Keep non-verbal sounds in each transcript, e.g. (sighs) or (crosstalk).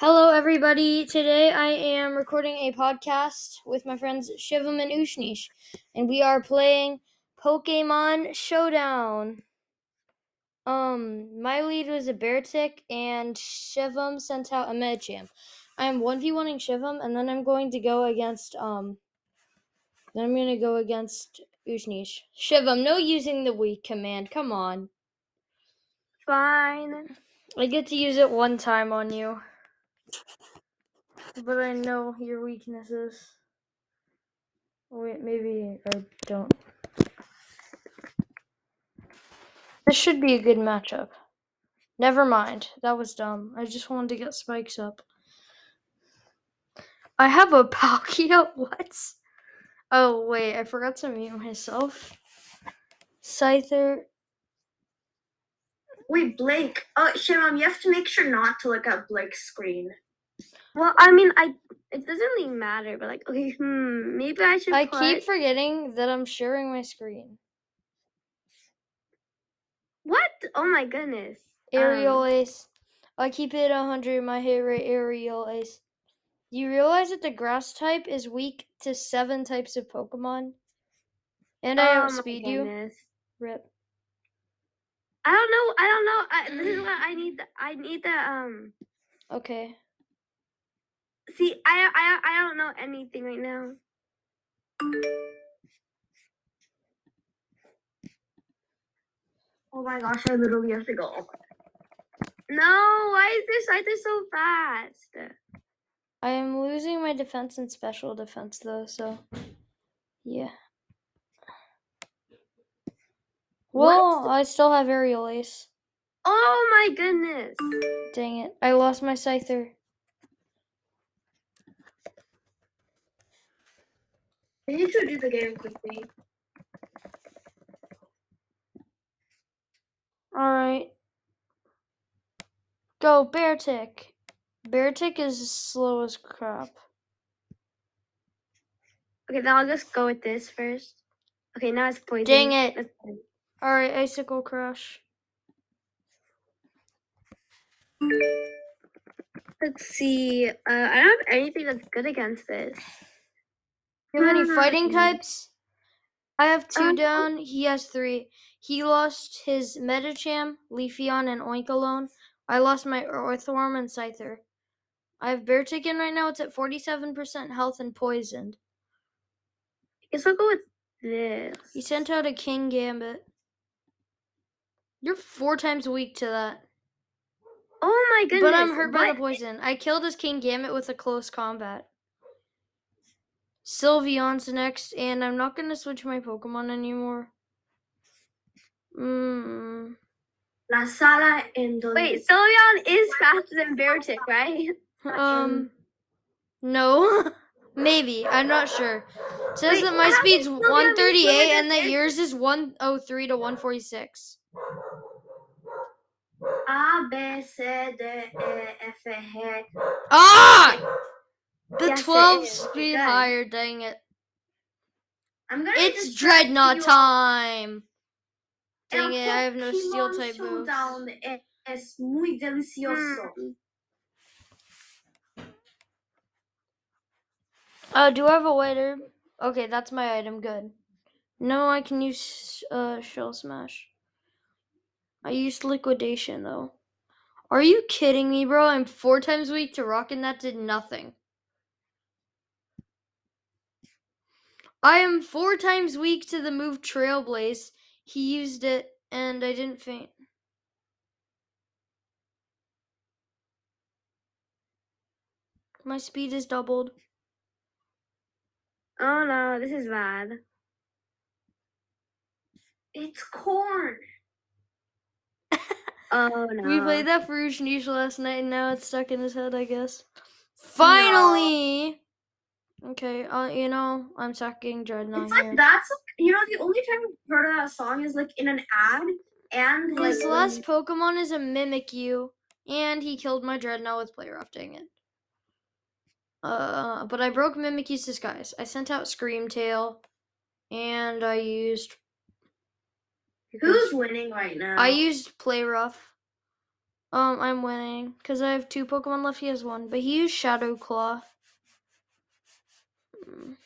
Hello, everybody. Today I am recording a podcast with my friends Shivam and Ushnish, and we are playing Pokemon Showdown. Um, my lead was a Beartic, and Shivam sent out a Medicham. I am 1v1ing Shivam, and then I'm going to go against, um, then I'm going to go against Ushnish. Shivam, no using the weak command. Come on. Fine. I get to use it one time on you. But I know your weaknesses. Wait, maybe I don't. This should be a good matchup. Never mind. That was dumb. I just wanted to get spikes up. I have a Palkia. (laughs) What? Oh, wait. I forgot to mute myself. Scyther. Wait, Blake. Oh, Shimon, you have to make sure not to look at Blake's screen. Well, I mean, I it doesn't really matter, but like, okay, hmm, maybe I should. I put, keep forgetting that I'm sharing my screen. What? Oh my goodness. Aerial Um, Ace. I keep it 100, my hit rate Aerial Ace. You realize that the grass type is weak to seven types of Pokemon? And I oh my outspeed you. Rip. I don't know. I don't know. I, this is what I (clears throat) need. The, I need the um. Okay. See, I I I don't know anything right now. Oh my gosh, I literally have to go. No, why is this Scyther so fast? I am losing my defense and special defense though, so yeah. What Well, I still have Aerial Ace. Oh my goodness. Dang it. I lost my Scyther. I need to do the game quickly. Alright. Go, Beartic. Bear Tick is slow as crap. Okay, then I'll just go with this first. Okay, now it's poison. Dang it. Fine. Alright, Icicle Crash. Let's see. Uh, I don't have anything that's good against this. Do you have any Hmm. fighting types? I have two Um, down. He has three. He lost his Medicham, Leafeon, and Oinkologne. I lost my Orthworm and Scyther. I have Bear Chicken right now. It's at 47% health and poisoned. I guess I'll go with this. He sent out a Kingambit. You're four times weak to that. Oh my goodness. But I'm hurt by the poison. I killed his Kingambit with a close combat. Sylveon's next, and I'm not gonna switch my Pokemon anymore. Mm. La sala en donde... Wait, Sylveon is faster than Beartic, right? (laughs) Um, no, (laughs) maybe. I'm not sure. It says Wait, that my speed's 138 and that yours is 103 to 146. A, B, C, D, E, F, G. Ah! The Yes, it 12 speed higher, dang it. I'm gonna It's Drednaw time! El Dang it, I have no steel Pokemon type moves. Showdown e- es muy delicioso. Uh, do I have a herb? Okay, that's my item, good. No, I can use uh, Shell Smash. I used Liquidation, though. Are you kidding me, bro? I'm four times weak to rock and that did nothing. I am four times weak to the move Trailblaze. He used it and I didn't faint. My speed is doubled. Oh no, this is bad. It's corn. Oh no. We played that for Niche last night and now it's stuck in his head, I guess. Finally! Okay, uh, you know, I'm sucking Drednaw It's here. like that's you know the only time I've heard of that song is like in an ad and like His last Pokemon is a Mimikyu, and he killed my Drednaw with Play Rough, dang it. Uh, but I broke Mimikyu's disguise. I sent out Scream Tail, and I used who's winning right now? I used Play Rough. Um, I'm winning because I have two Pokemon left. He has one, but he used Shadow Claw. Mm.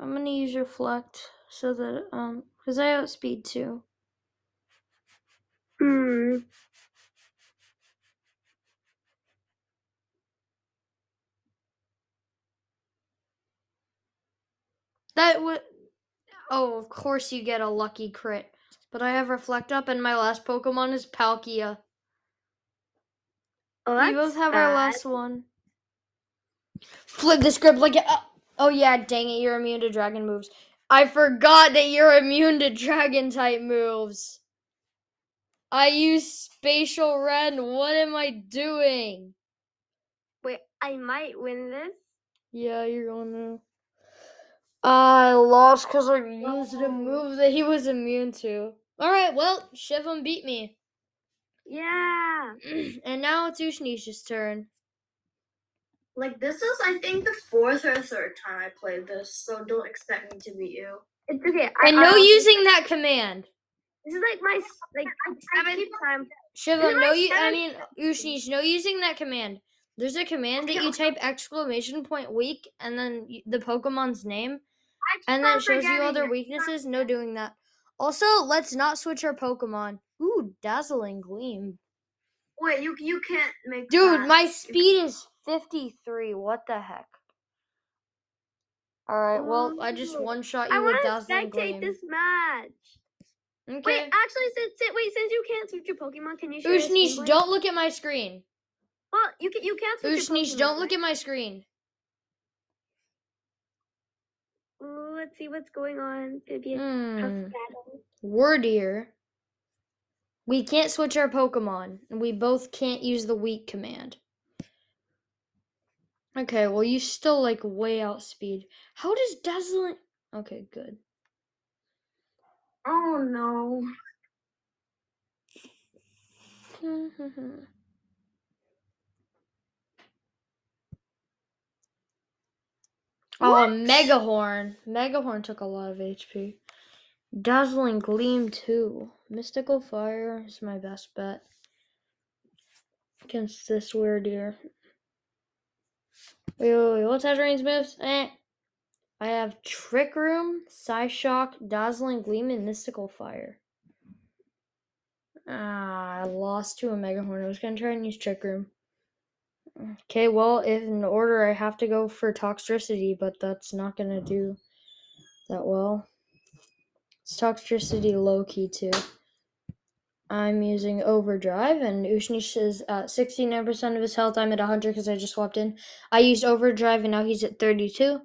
I'm gonna use Reflect so that um, because I outspeed too. Hmm. That would. Oh, of course you get a lucky crit. But I have Reflect up, and my last Pokemon is Palkia. Oh, we both have our last one. Flip the script like it. Oh, oh yeah, dang it! You're immune to dragon moves. I forgot that you're immune to dragon type moves. I use Spatial Rend. What am I doing? Wait, I might win this. Yeah, you're going to. I lost because I used a move that he was immune to. Alright, well, Shivam beat me. Yeah. (clears throat) and now it's Ushnish's turn. Like this is, I think, the fourth or third time I played this, so don't expect me to beat you. It's okay. I, And no also- using that command. This is like my like seventh time. Shivam, no you I mean Ushnish, no using that command. There's a command that you type exclamation point weak and then the Pokemon's name and then it shows you all their weaknesses. No doing that. Also, let's not switch our Pokemon. Ooh, dazzling gleam. Wait, you you can't make Dude, that. my speed is 53. What the heck? Alright, well, I just um, one shot I you with want to dazzling spectate this match. Okay. Wait, actually, since wait, since you can't switch your Pokemon, can you Ushnish, don't look at my screen. Well, you can you can't Ushnish, don't look at my screen. Ooh, let's see what's going on. It's gonna be a tough Hmm. battle. Wyrdeer. We can't switch our Pokemon, and we both can't use the weak command. Okay, well you still like way outspeed. How does dazzling? Okay, good. Oh no. (laughs) Hmm, hmm, hmm. Oh? Megahorn. Megahorn took a lot of HP. Dazzling Gleam too. Mystical Fire is my best bet against this Wyrdeer. Wait, wait, wait. What's Azrane's moves? Eh. I have Trick Room, Psy Shock, Dazzling Gleam, and Mystical Fire. Ah, I lost to a Megahorn. I was gonna try and use Trick Room. Okay, well, if in order, I have to go for Toxtricity, but that's not gonna do that well. It's Toxtricity low key too. I'm using Overdrive, and Ushnish is at 69% of his health. I'm at 100 because I just swapped in. I used Overdrive, and now he's at 32.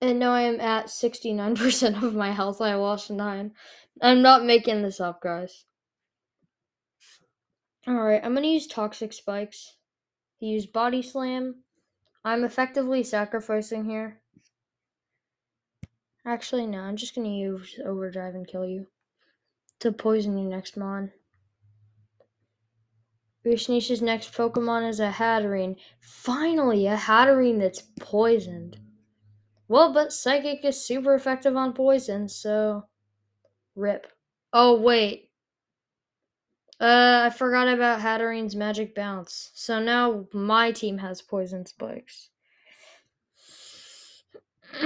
And now I am at 69% of my health. I lost 9. I'm not making this up, guys. Alright, I'm going to use Toxic Spikes. He used Body Slam. I'm effectively sacrificing here. Actually, no, I'm just going to use Overdrive and kill you. To poison you next mon. Ushnish's next Pokemon is a Hatterene. Finally, a Hatterene that's poisoned. Well, but Psychic is super effective on poison, so. Rip. Oh, wait. Uh, I forgot about Hatterene's Magic Bounce. So now my team has Poison Spikes. (sighs)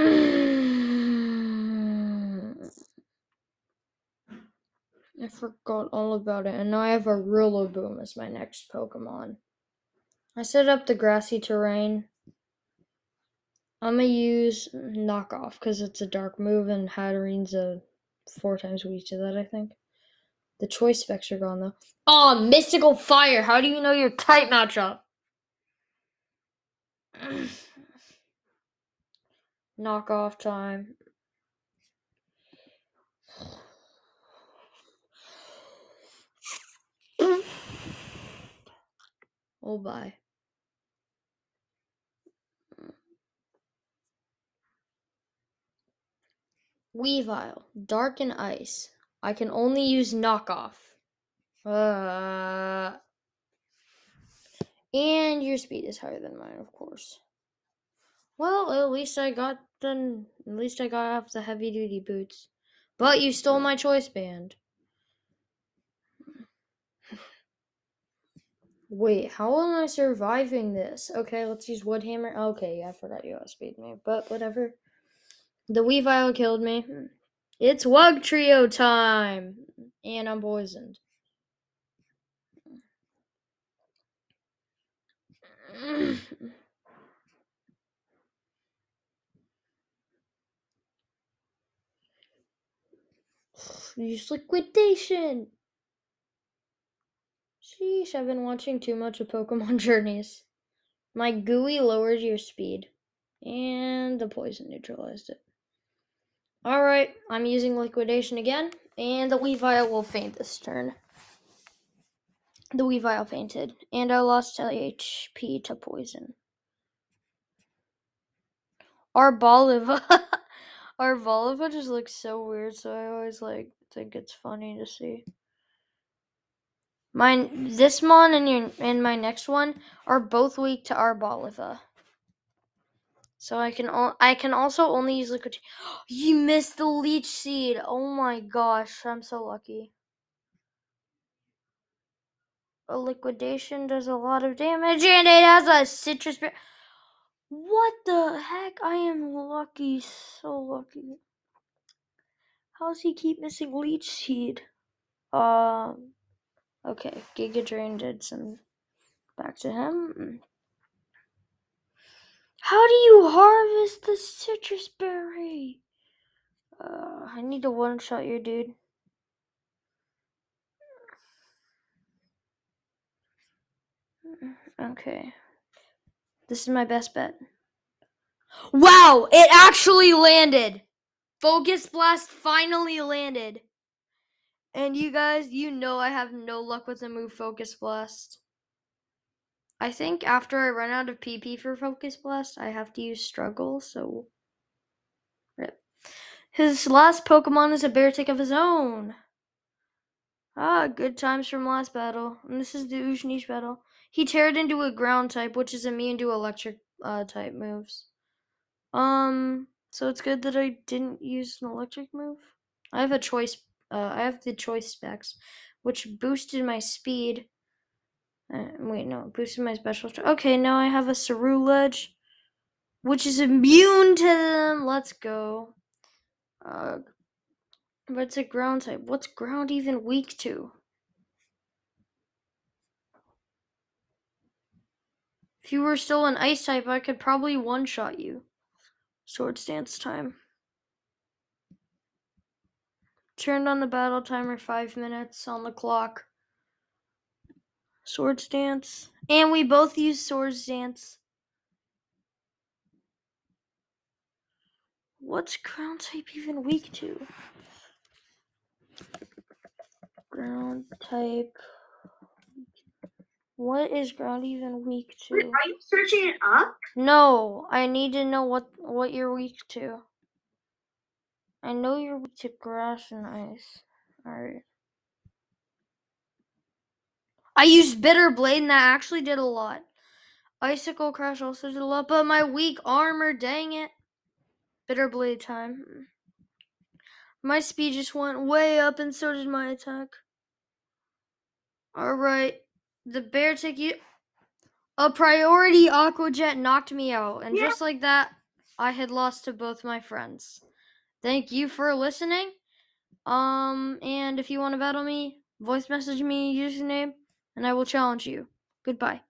I forgot all about it, and now I have a Rillaboom as my next Pokemon. I set up the grassy terrain. I'm gonna use knockoff because it's a dark move, and Hatterene's a four times weak to that, I think. The choice specs are gone though. Oh, mystical fire! How do you know your type matchup? (sighs) Knockoff time. Oh, bye. Weavile, Dark and Ice. I can only use knockoff. Uh, and your speed is higher than mine, of course. Well, at least I got the at least I got off the heavy duty boots. But you stole my choice band. Wait, how am I surviving this? Okay, let's use wood hammer. Okay, I forgot you outspeed me, but whatever. The Weavile killed me. It's Wugtrio time! And I'm poisoned. (sighs) Use liquidation! Sheesh, I've been watching too much of Pokemon (laughs) Journeys. My gooey lowers your speed. And the poison neutralized it. Alright, I'm using liquidation again. And the Weavile will faint this turn. The Weavile fainted. And I lost HP to poison. Arboliva. (laughs) Arboliva just looks so weird, so I always like think it's funny to see. Mine, this mon and your and my next one are both weak to our Arboliva. So I can o- I can also only use liquid. (gasps) you missed the leech seed. Oh my gosh, I'm so lucky. A liquidation does a lot of damage and it has a Sitrus berry. What the heck? I am lucky, so lucky. How does he keep missing leech seed? Um. Okay, Giga Drain did some. Back to him. How do you harvest the Sitrus berry? Uh, I need to one shot your dude. Okay. This is my best bet. Wow! It actually landed! Focus Blast finally landed. And you guys, you know I have no luck with the move Focus Blast. I think after I run out of PP for Focus Blast, I have to use Struggle, so. Rip. His last Pokemon is a Beartic of his own. Ah, good times from last battle. And this is the Ushnish battle. He teared into a ground type, which is immune to electric uh, type moves. Um, so it's good that I didn't use an electric move. I have a choice. Uh, I have the choice specs, which boosted my speed. Uh, wait, no, boosted my special. okay, now I have a Ceruledge, which is immune to them. Let's go. Uh, but it's a ground type. What's ground even weak to? If you were still an ice type, I could probably one shot you. Swords Dance time. Turned on the battle timer five minutes on the clock. Swords Dance. And we both use Swords Dance. What's ground type even weak to? Ground type. What is ground even weak to? Wait, are you searching it up? No, I need to know what what you're weak to. I know you're weak to grass and ice. Alright. I used Bitter Blade and that actually did a lot. Icicle Crash also did a lot, but my weak armor, dang it. Bitter Blade time. My speed just went way up and so did my attack. Alright. The Beartic you a priority aqua jet knocked me out, and Yeah. just like that, I had lost to both my friends. Thank you for listening. Um, and if you want to battle me, voice message me username, and I will challenge you. Goodbye.